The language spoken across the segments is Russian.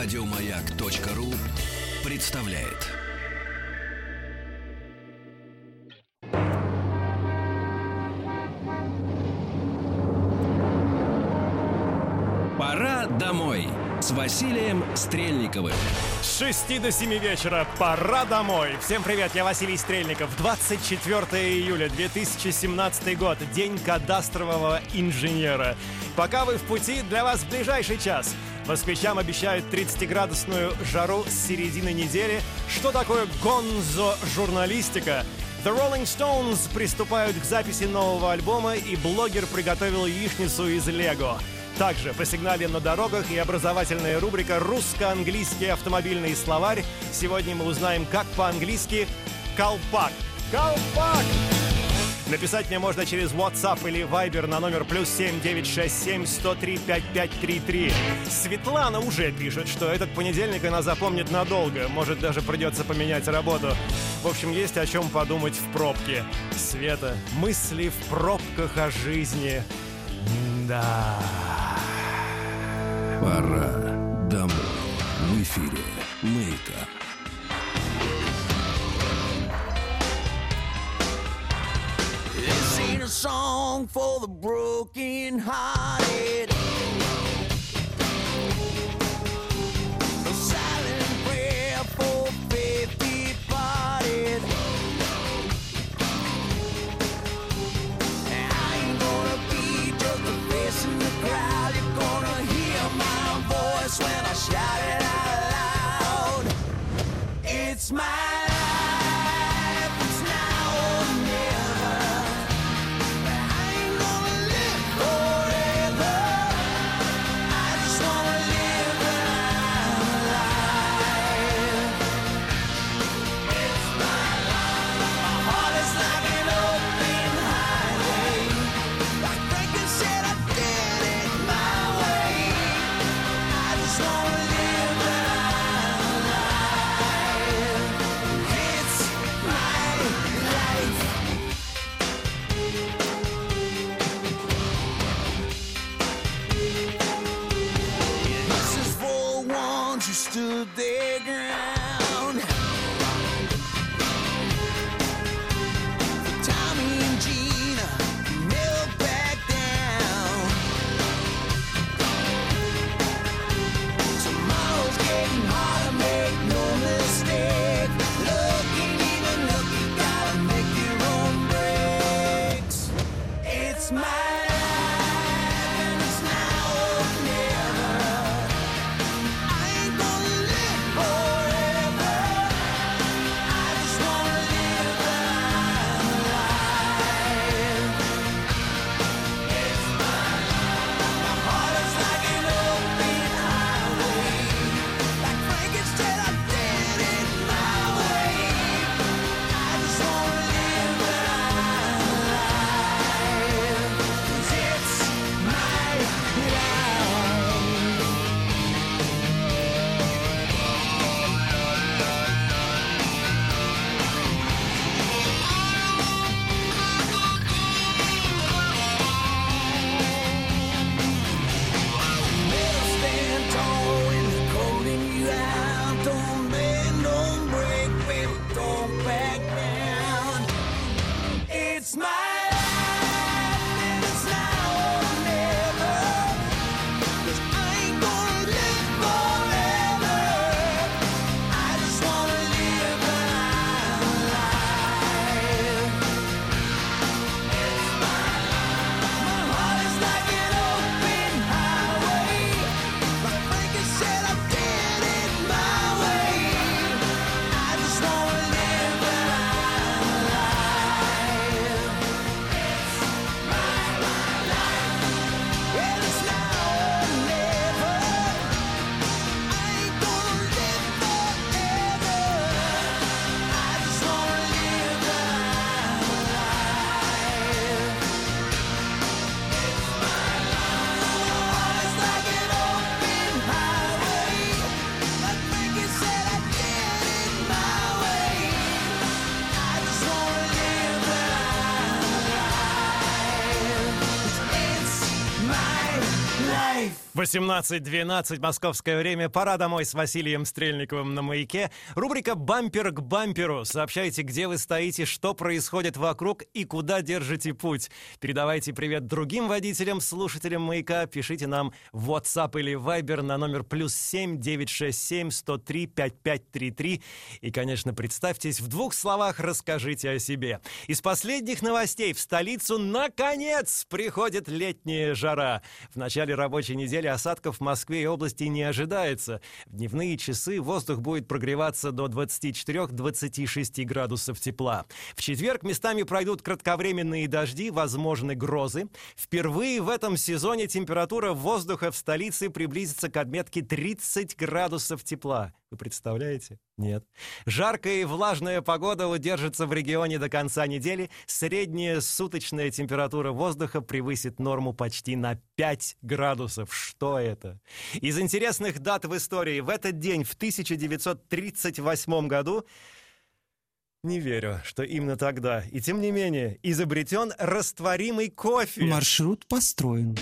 Радиомаяк.ру представляет. Пора домой с Василием Стрельниковым. С 6 до 7 вечера пора домой. Всем привет, я Василий Стрельников. 24 июля 2017 год, день кадастрового инженера. Пока вы в пути, для вас ближайший час. Москвичам обещают 30-градусную жару с середины недели. Что такое гонзо-журналистика? The Rolling Stones приступают к записи нового альбома, и блогер приготовил яичницу из Лего. Также по сигнале на дорогах и образовательная рубрика «Русско-английский автомобильный словарь». Сегодня мы узнаем, как по-английски «колпак». Колпак! Написать мне можно через WhatsApp или Viber на номер плюс 7967 103 5533. Светлана уже пишет, что этот понедельник она запомнит надолго. Может, даже придется поменять работу. В общем, есть о чем подумать в пробке. Света, мысли в пробках о жизни. Да. Пора домой. В эфире Маяка. A song for the broken hearted. A silent prayer for faith departed. I ain't gonna just the crowd. You're gonna hear my voice when I shout it out loud. It's my 18.12 московское время. Пора домой с Василием Стрельниковым на маяке. Рубрика «Бампер к бамперу». Сообщайте, где вы стоите, что происходит вокруг и куда держите путь. Передавайте привет другим водителям, слушателям маяка. Пишите нам в WhatsApp или Viber на номер плюс 7 967 103 5533. И, конечно, представьтесь в двух словах, расскажите о себе. Из последних новостей в столицу наконец приходит летняя жара. В начале рабочей недели осадков в Москве и области не ожидается. В дневные часы воздух будет прогреваться до 24-26 градусов тепла. В четверг местами пройдут кратковременные дожди, возможны грозы. Впервые в этом сезоне температура воздуха в столице приблизится к отметке 30 градусов тепла. Вы представляете? Нет. Жаркая и влажная погода удержится в регионе до конца недели. Средняя суточная температура воздуха превысит норму почти на 5 градусов. Что это? Из интересных дат в истории. В этот день, в 1938 году, не верю, что именно тогда. И тем не менее, изобретен растворимый кофе. Маршрут построен.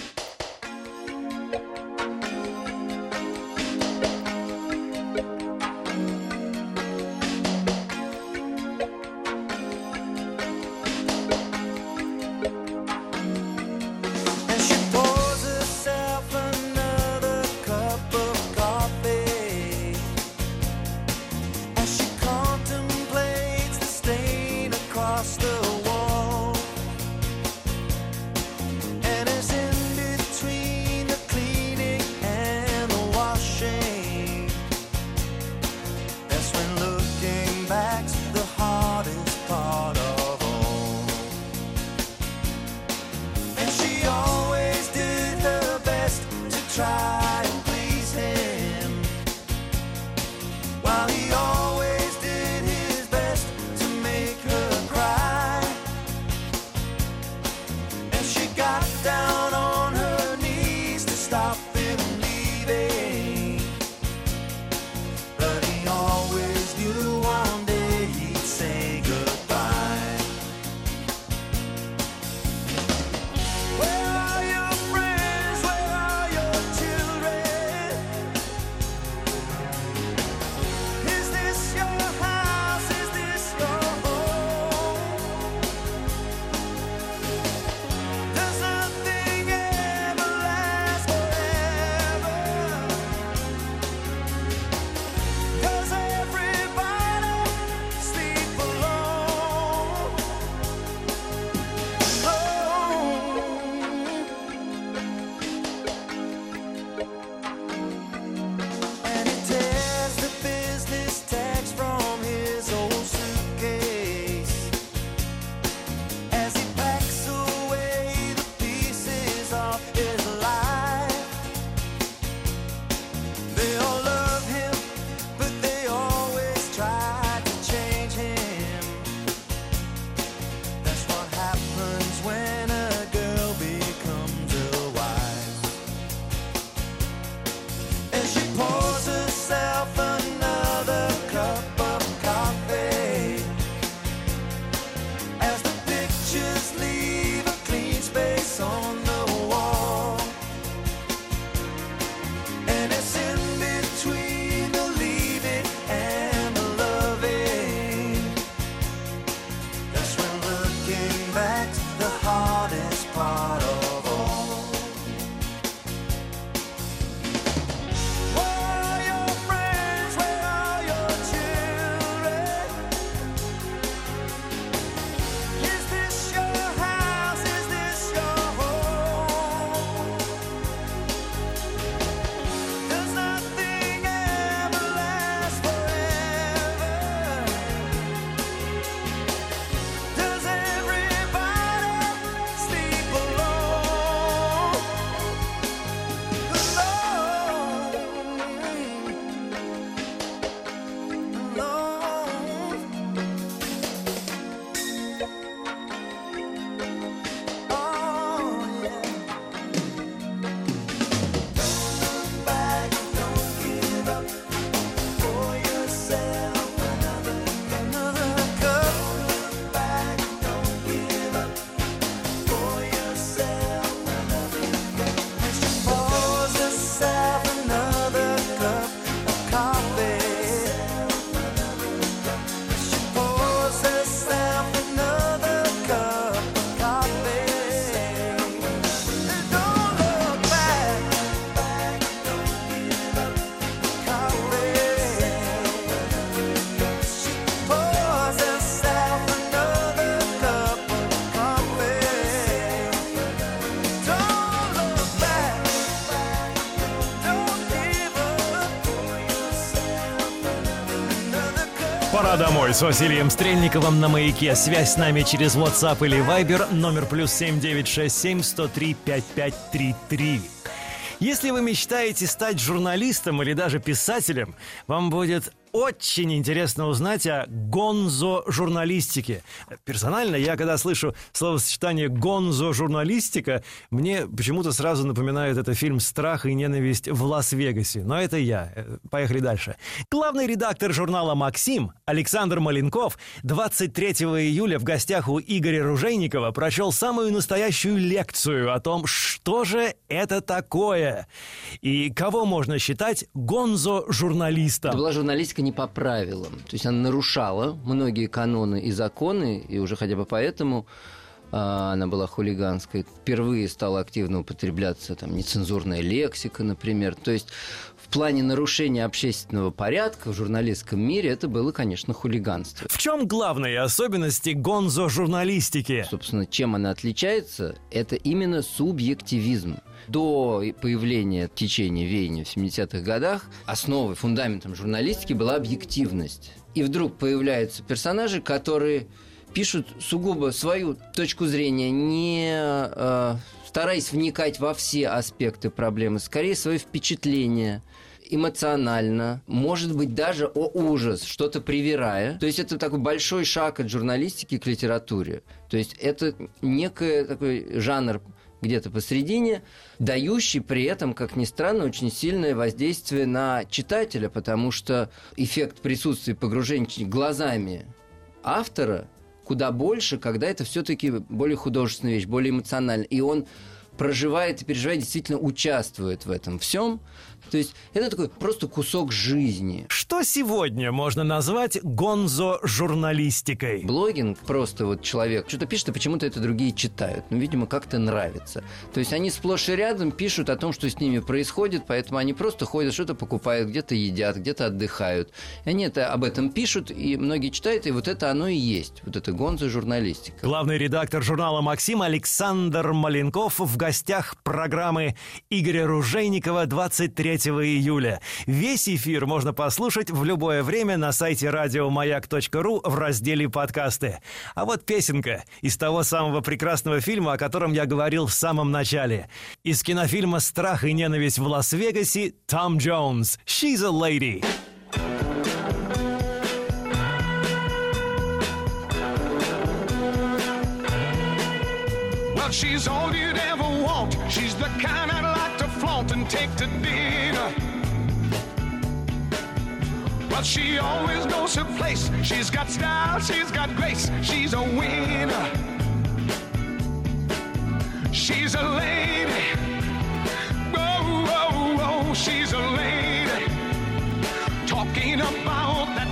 Домой с Василием Стрельниковым на маяке. Связь с нами через WhatsApp или Viber. Номер плюс 7967 103 5533. Если вы мечтаете стать журналистом или даже писателем, вам будет очень интересно узнать о гонзо-журналистике. Персонально, я когда слышу словосочетание гонзо-журналистика, мне почему-то сразу напоминает это фильм «Страх и ненависть в Лас-Вегасе». Но это я. Э, поехали дальше. Главный редактор журнала «Максим» Александр Маленков 23 июля в гостях у Игоря Ружейникова прочел самую настоящую лекцию о том, что же это такое и кого можно считать гонзо-журналистом. Это была журналистика не по правилам. То есть она нарушала многие каноны и законы, и уже хотя бы поэтому а, она была хулиганской. Впервые стала активно употребляться там, нецензурная лексика, например. То есть в плане нарушения общественного порядка в журналистском мире это было, конечно, хулиганство. В чем главные особенности гонзо-журналистики? Собственно, чем она отличается, это именно субъективизм. До появления течения веяния в 70-х годах основой, фундаментом журналистики была объективность. И вдруг появляются персонажи, которые пишут сугубо свою точку зрения, не э, стараясь вникать во все аспекты проблемы, скорее свои впечатления эмоционально, может быть, даже о ужас, что-то привирая. То есть это такой большой шаг от журналистики к литературе. То есть это некий такой жанр где-то посередине, дающий при этом, как ни странно, очень сильное воздействие на читателя, потому что эффект присутствия погружения глазами автора куда больше, когда это все-таки более художественная вещь, более эмоциональная. И он проживает и переживает, действительно участвует в этом всем. То есть это такой просто кусок жизни. Что сегодня можно назвать гонзо-журналистикой? Блогинг просто вот человек что-то пишет, а почему-то это другие читают. Ну, видимо, как-то нравится. То есть они сплошь и рядом пишут о том, что с ними происходит, поэтому они просто ходят, что-то покупают, где-то едят, где-то отдыхают. И они это, об этом пишут, и многие читают, и вот это оно и есть. Вот это гонзо-журналистика. Главный редактор журнала «Максим» Александр Маленков в гостях программы Игоря Ружейникова 23 июля. Весь эфир можно послушать в любое время на сайте радиомаяк.ру в разделе «Подкасты». А вот песенка из того самого прекрасного фильма, о котором я говорил в самом начале. Из кинофильма «Страх и ненависть в Лас-Вегасе» Том Джонс «She's a Lady». She's all you'd ever want. She's the kind I'd like flaunt and take to dinner. But she always knows her place. She's got style, she's got grace. She's a winner. She's a lady. Oh, oh, oh, she's a lady. Talking about that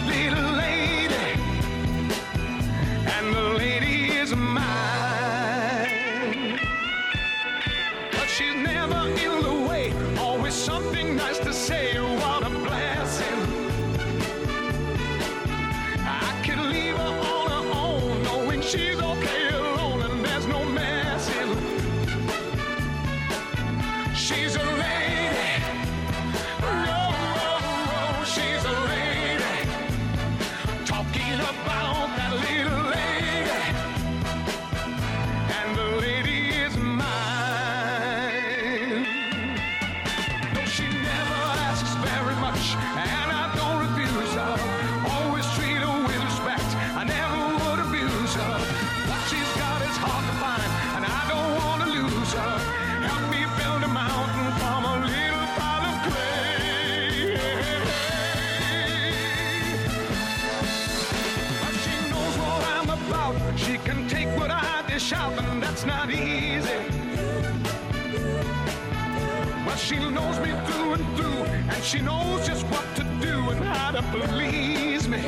she knows just what to do and how to please me.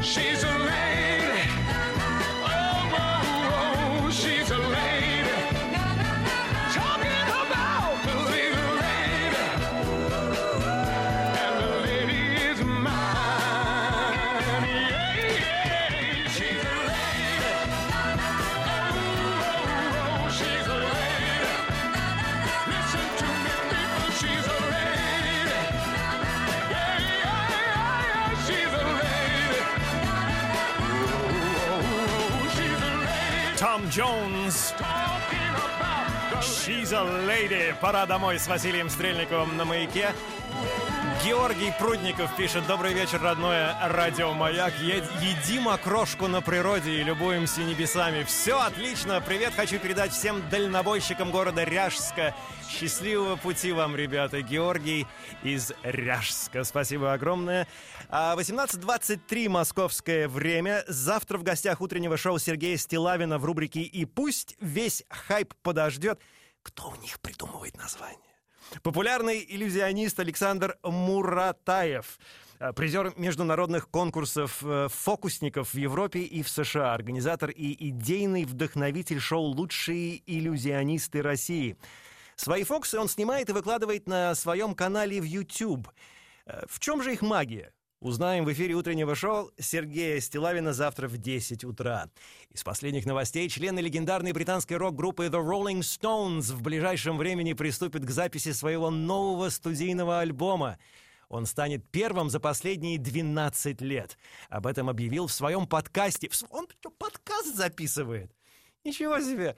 She's a She's a lady. Пора домой с Василием Стрельниковым на маяке. Георгий Прудников пишет «Добрый вечер, родное радио Маяк. Едим окрошку на природе и любуемся небесами. Все отлично. Привет хочу передать всем дальнобойщикам города Ряжска. Счастливого пути вам, ребята. Георгий из Ряжска. Спасибо огромное. А, 18.23 московское время. Завтра в гостях утреннего шоу Сергея Стилавина в рубрике «И пусть весь хайп подождет». Кто у них придумывает название? Популярный иллюзионист Александр Муратаев, э, призер международных конкурсов э, фокусников в Европе и в США, организатор и идейный вдохновитель шоу «Лучшие иллюзионисты России». Свои фокусы он снимает и выкладывает на своем канале в YouTube. Э, В чем же их магия? Узнаем в эфире утреннего шоу Сергея Стилавина завтра в 10 утра. Из последних новостей члены легендарной британской рок-группы The Rolling Stones в ближайшем времени приступят к записи своего нового студийного альбома. Он станет первым за последние 12 лет. Об этом объявил в своем подкасте. Он подкаст записывает? Ничего себе!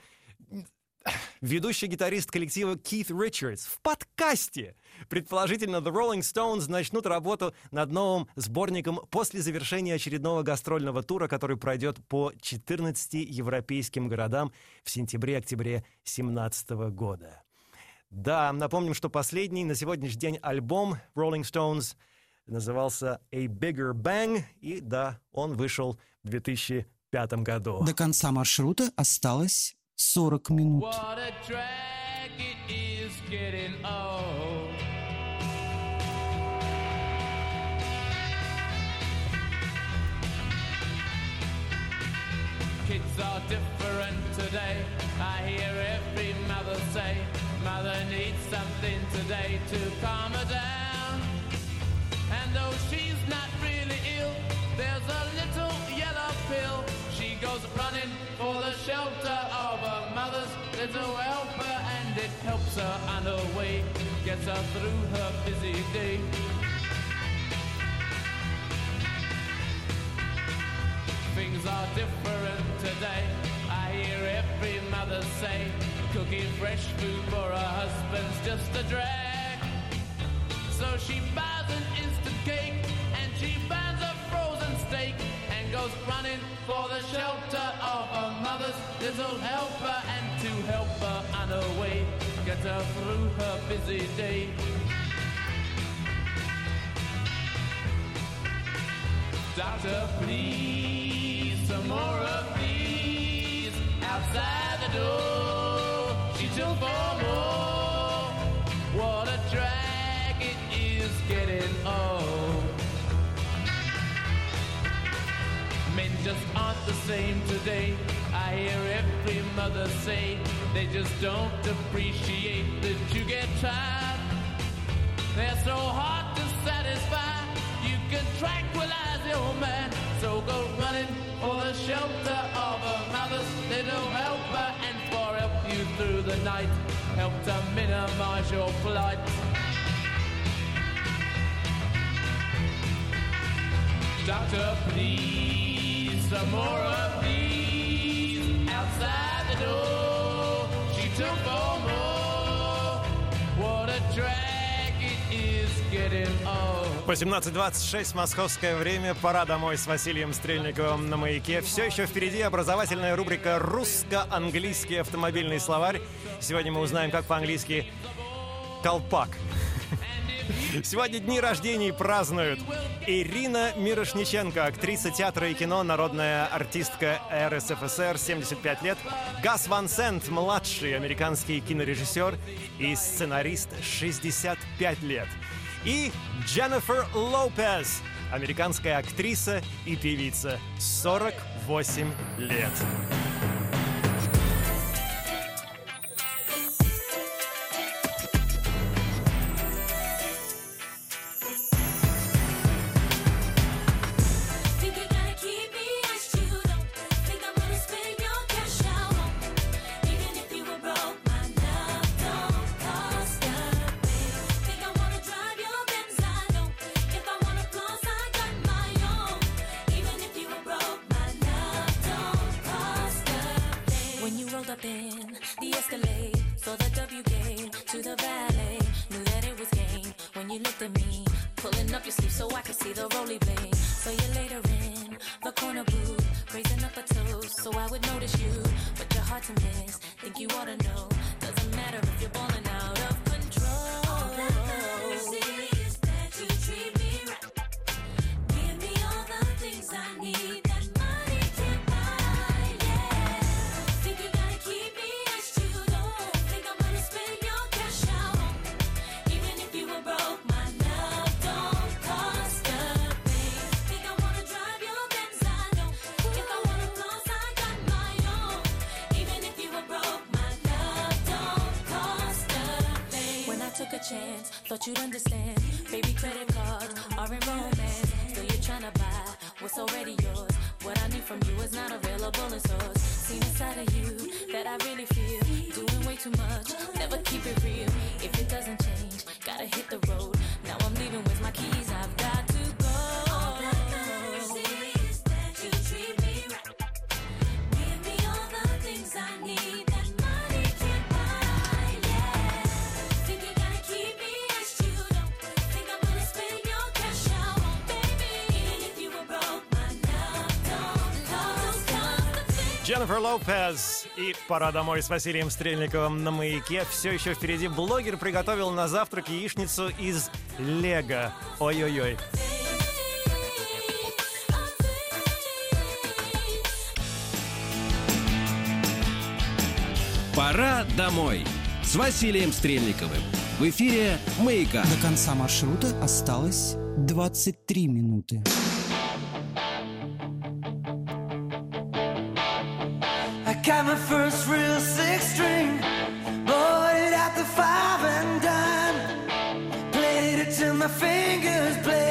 Ведущий гитарист коллектива Кит Ричардс в подкасте. Предположительно, The Rolling Stones начнут работу над новым сборником после завершения очередного гастрольного тура, который пройдет по 14 европейским городам в сентябре-октябре 2017 года. Да, напомним, что последний на сегодняшний день альбом Rolling Stones назывался A Bigger Bang, и да, он вышел в 2005 году. До конца маршрута осталось 40 минут. Kids are mother's little helper, and it helps her on her way, gets her through her busy day. Things are different today. I hear every mother say, cooking fresh food for her husband's just a drag. So she buys an instant cake and she steak goes running for the shelter of her mother's little helper and to help her on her way, get her through her busy day. Doctor, please, some more of these outside the door. She took for more. What a drag it is getting old. Men just aren't the same today. I hear every mother say they just don't appreciate that you get tired. They're so hard to satisfy. You can tranquilize your man. So go running for the shelter of a mother's little helper and for help you through the night. Help to minimize your plight. Doctor, please, some more of these outside the door. She took for more. What a drag it is getting old. 18.26 московское время. Пора домой с Василием Стрельниковым на маяке. Все еще впереди образовательная рубрика «Русско-английский автомобильный словарь». Сегодня мы узнаем, как по-английски «колпак». Сегодня дни рождений празднуют Ирина Мирошниченко, актриса театра и кино, народная артистка РСФСР, 75 лет. Гас Ван Сент, младший американский кинорежиссер и сценарист, 65 лет. И Дженнифер Лопес, американская актриса и певица, 48 лет. chance. Thought you'd understand. Baby, credit cards are in romance. Still, you're trying to buy what's already yours. What I need from you is not available in stores. Seen inside of you that I really feel. Doing way too much, never keep it real. If it doesn't change, gotta hit the road. Now I'm leaving with my keys. Дженнифер Лопес и «Пора домой» с Василием Стрельниковым на маяке. Все еще впереди блогер приготовил на завтрак яичницу из лего. Ой-ой-ой. «Пора домой» с Василием Стрельниковым. В эфире «Маяка». До конца маршрута осталось 23 минуты. Got my first real six string, bought it at the five and dime. Played it till my fingers bled.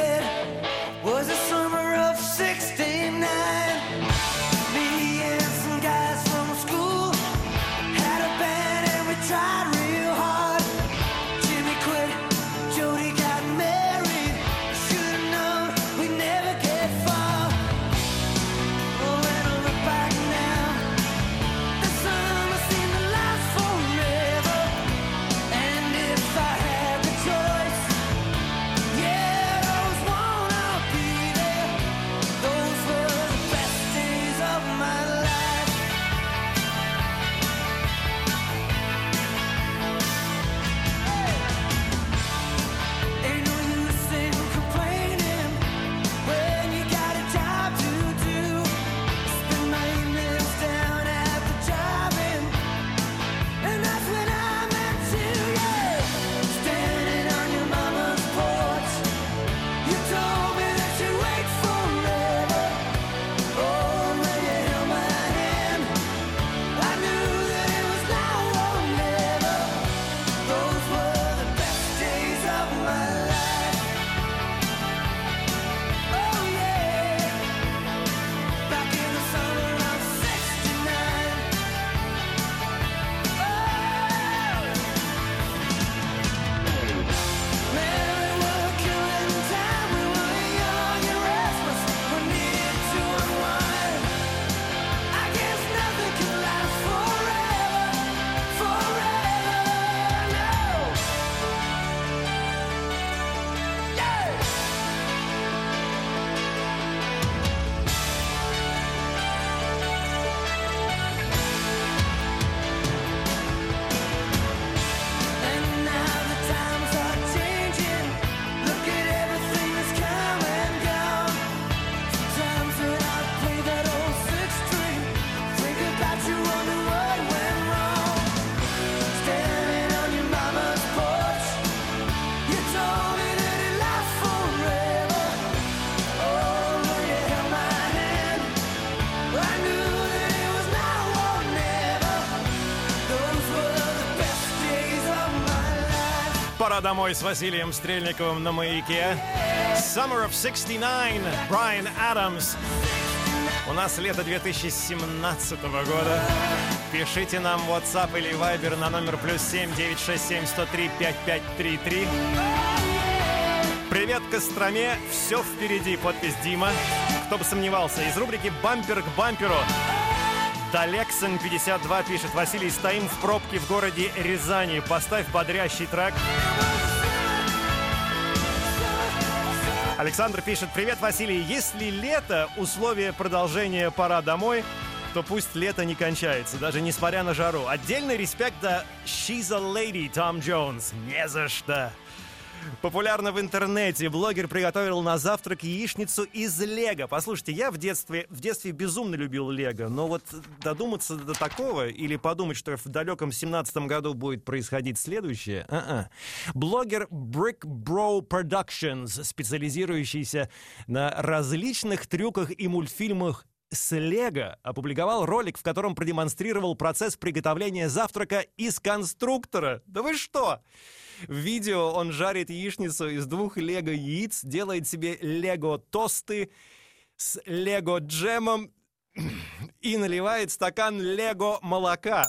домой» с Василием Стрельниковым на маяке. «Summer of 69» Брайан Адамс. У нас лето 2017 года. Пишите нам WhatsApp или Viber на номер плюс 7 967 103 5533. Привет Костроме, все впереди, подпись Дима. Кто бы сомневался, из рубрики «Бампер к бамперу» Далексон 52 пишет Василий, стоим в пробке в городе Рязани. Поставь бодрящий трек. Александр пишет, привет, Василий. Если лето – условие продолжения «Пора домой», то пусть лето не кончается, даже несмотря на жару. Отдельный респект до «She's a Lady» Том Джонс. Не за что. Популярно в интернете. Блогер приготовил на завтрак яичницу из лего. Послушайте, я в детстве, в детстве безумно любил лего, но вот додуматься до такого или подумать, что в далеком 17 году будет происходить следующее, а Блогер Brick Bro Productions, специализирующийся на различных трюках и мультфильмах с Лего опубликовал ролик, в котором продемонстрировал процесс приготовления завтрака из конструктора. Да вы что? В видео он жарит яичницу из двух лего-яиц, делает себе лего-тосты с лего-джемом и наливает стакан лего-молока.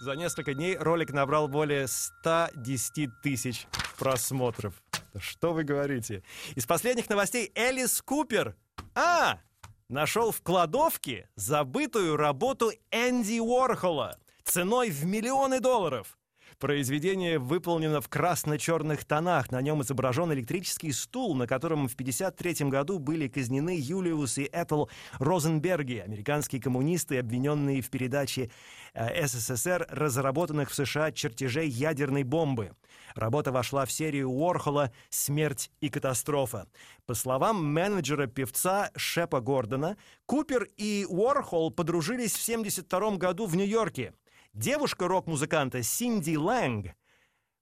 За несколько дней ролик набрал более 110 тысяч просмотров. Что вы говорите? Из последних новостей Элис Купер. А, нашел в кладовке забытую работу Энди Уорхола ценой в миллионы долларов. Произведение выполнено в красно-черных тонах. На нем изображен электрический стул, на котором в 1953 году были казнены Юлиус и Этл Розенберги, американские коммунисты, обвиненные в передаче э, СССР разработанных в США чертежей ядерной бомбы. Работа вошла в серию Уорхола «Смерть и катастрофа». По словам менеджера певца Шепа Гордона, Купер и Уорхол подружились в 1972 году в Нью-Йорке. Девушка рок-музыканта Синди Лэнг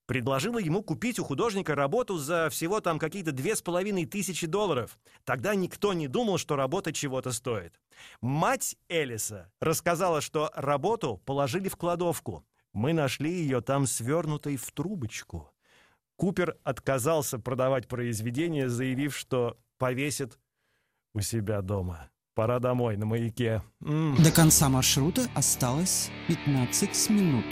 предложила ему купить у художника работу за всего там какие-то две с половиной тысячи долларов. Тогда никто не думал, что работа чего-то стоит. Мать Элиса рассказала, что работу положили в кладовку. Мы нашли ее там свернутой в трубочку. Купер отказался продавать произведение, заявив, что повесит у себя дома. Пора домой, на маяке. М. До конца маршрута осталось 15 минут.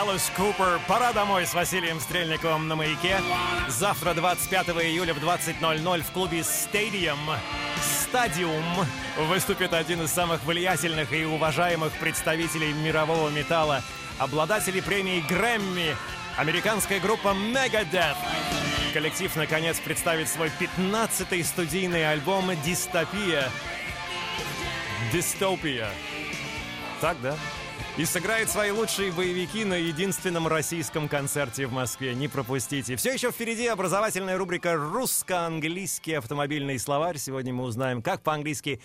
Элис Купер. Пора домой с Василием Стрельниковым на маяке. Завтра, 25 июля в 20.00 в клубе Stadium Стадиум выступит один из самых влиятельных и уважаемых представителей мирового металла, обладатели премии Грэмми, американская группа Megadeth. Коллектив, наконец, представит свой 15-й студийный альбом «Дистопия». «Дистопия». Так, да? И сыграет свои лучшие боевики на единственном российском концерте в Москве. Не пропустите. Все еще впереди образовательная рубрика «Русско-английский автомобильный словарь». Сегодня мы узнаем, как по-английски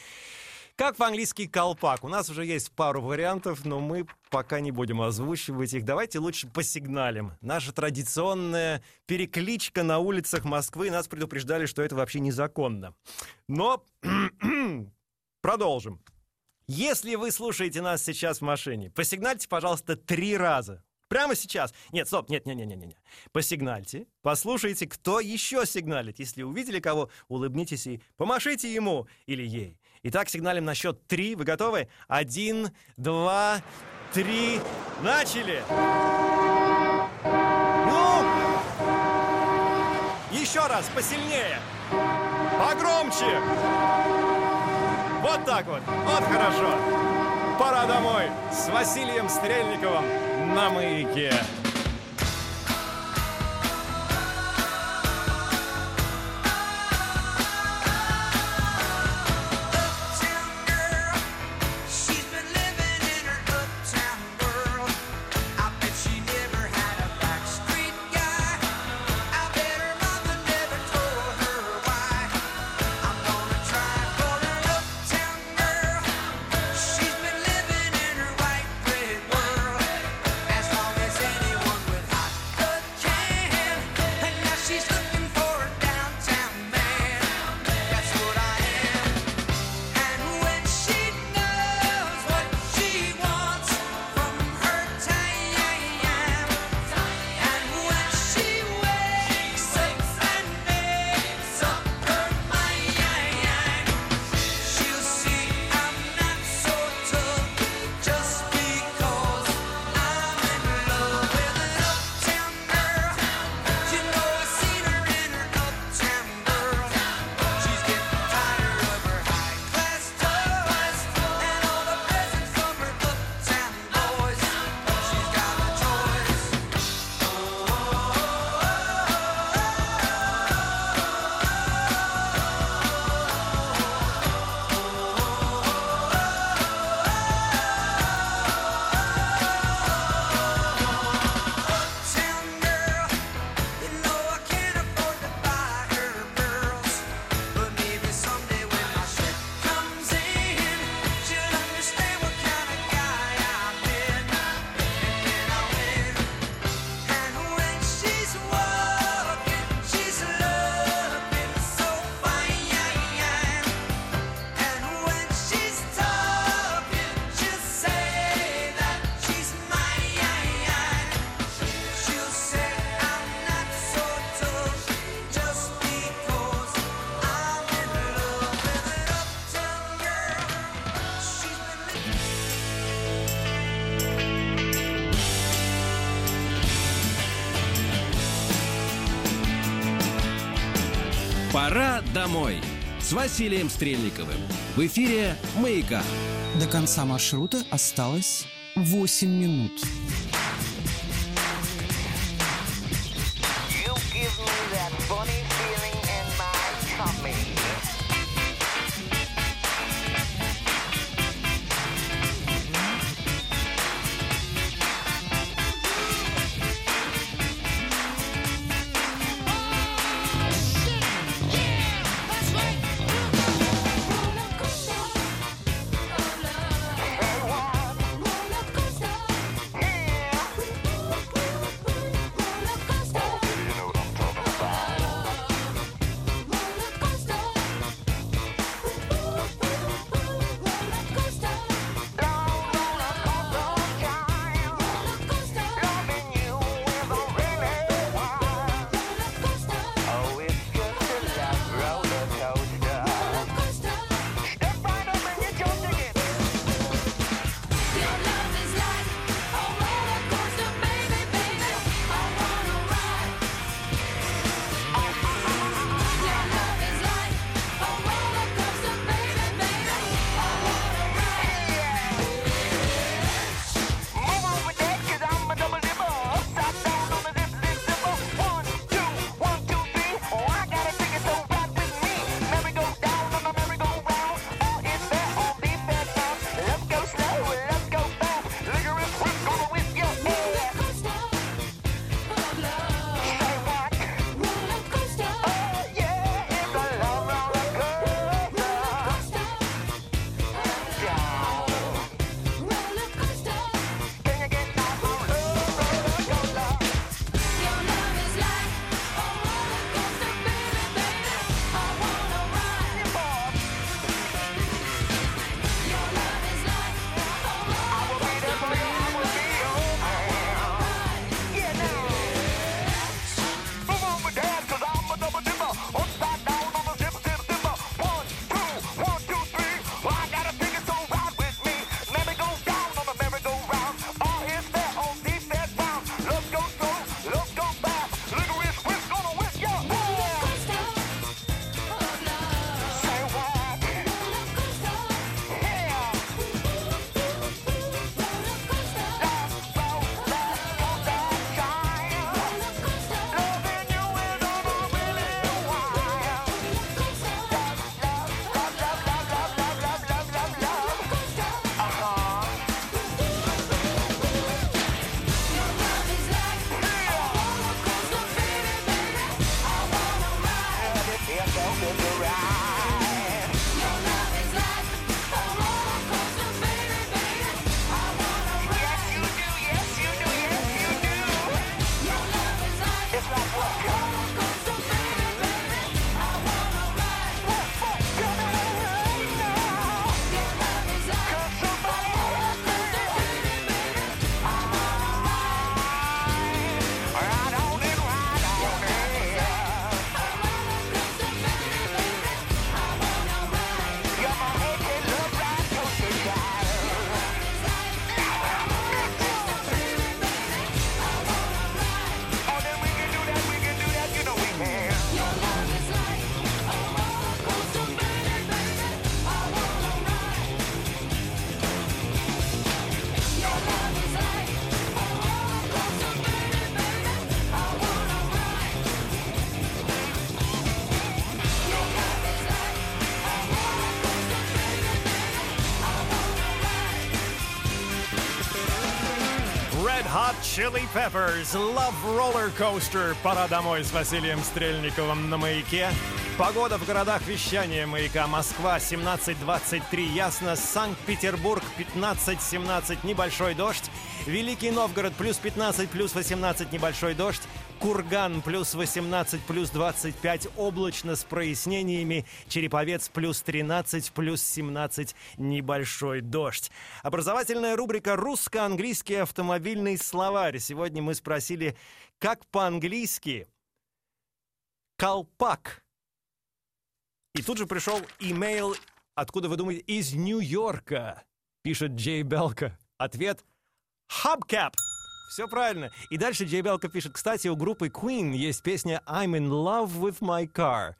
как по-английски колпак? У нас уже есть пару вариантов, но мы пока не будем озвучивать их. Давайте лучше посигналим. Наша традиционная перекличка на улицах Москвы. Нас предупреждали, что это вообще незаконно. Но продолжим. Если вы слушаете нас сейчас в машине, посигнальте, пожалуйста, три раза. Прямо сейчас. Нет, стоп, нет, нет, нет, нет, нет. Посигнальте, послушайте, кто еще сигналит. Если увидели кого, улыбнитесь и помашите ему или ей. Итак, сигналим на счет три. Вы готовы? Один, два, три. Начали! Ну! Еще раз, посильнее! Погромче! Вот так вот. Вот хорошо. Пора домой с Василием Стрельниковым на маяке. Домой с Василием Стрельниковым. В эфире «Маяка». До конца маршрута осталось 8 минут. Chili Peppers, Love Roller Coaster. Пора домой с Василием Стрельниковым на маяке. Погода в городах вещания маяка. Москва 17-23, ясно. Санкт-Петербург 15-17, небольшой дождь. Великий Новгород плюс 15, плюс 18, небольшой дождь. Курган плюс 18, плюс 25, облачно с прояснениями. Череповец плюс 13, плюс 17, небольшой дождь. Образовательная рубрика «Русско-английский автомобильный словарь». Сегодня мы спросили, как по-английски «колпак». И тут же пришел имейл, откуда вы думаете, из Нью-Йорка, пишет Джей Белка. Ответ «Hubcap». Все правильно. И дальше Джей Белка пишет, кстати, у группы Queen есть песня «I'm in love with my car».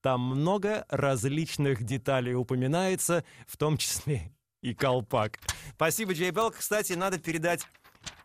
Там много различных деталей упоминается, в том числе и колпак. Спасибо, Джей Белка. Кстати, надо передать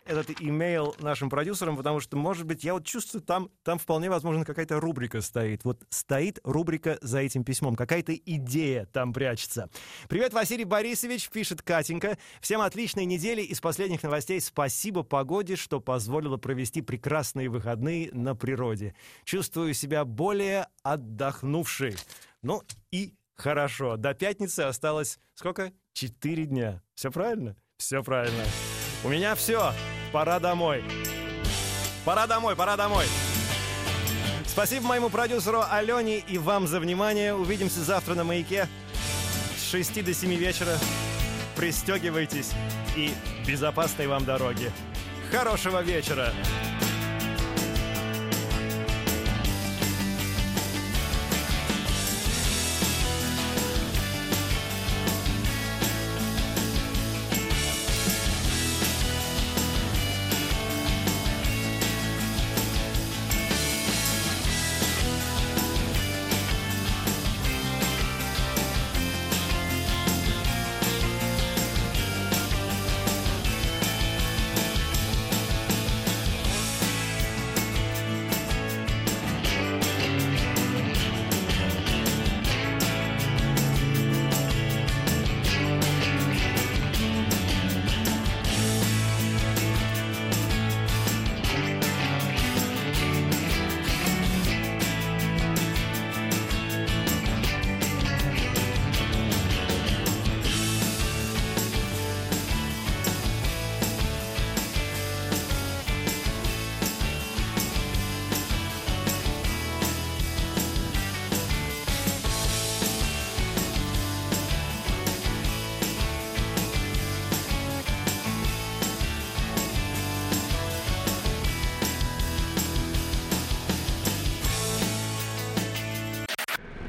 этот имейл нашим продюсерам, потому что, может быть, я вот чувствую, там, там вполне возможно какая-то рубрика стоит. Вот стоит рубрика за этим письмом, какая-то идея там прячется. Привет, Василий Борисович, пишет Катенька. Всем отличной недели. Из последних новостей спасибо погоде, что позволило провести прекрасные выходные на природе. Чувствую себя более отдохнувшей. Ну и хорошо. До пятницы осталось сколько? Четыре дня. Все правильно? Все правильно. У меня все. Пора домой. Пора домой, пора домой. Спасибо моему продюсеру Алене и вам за внимание. Увидимся завтра на маяке с 6 до 7 вечера. Пристегивайтесь и безопасной вам дороги. Хорошего вечера!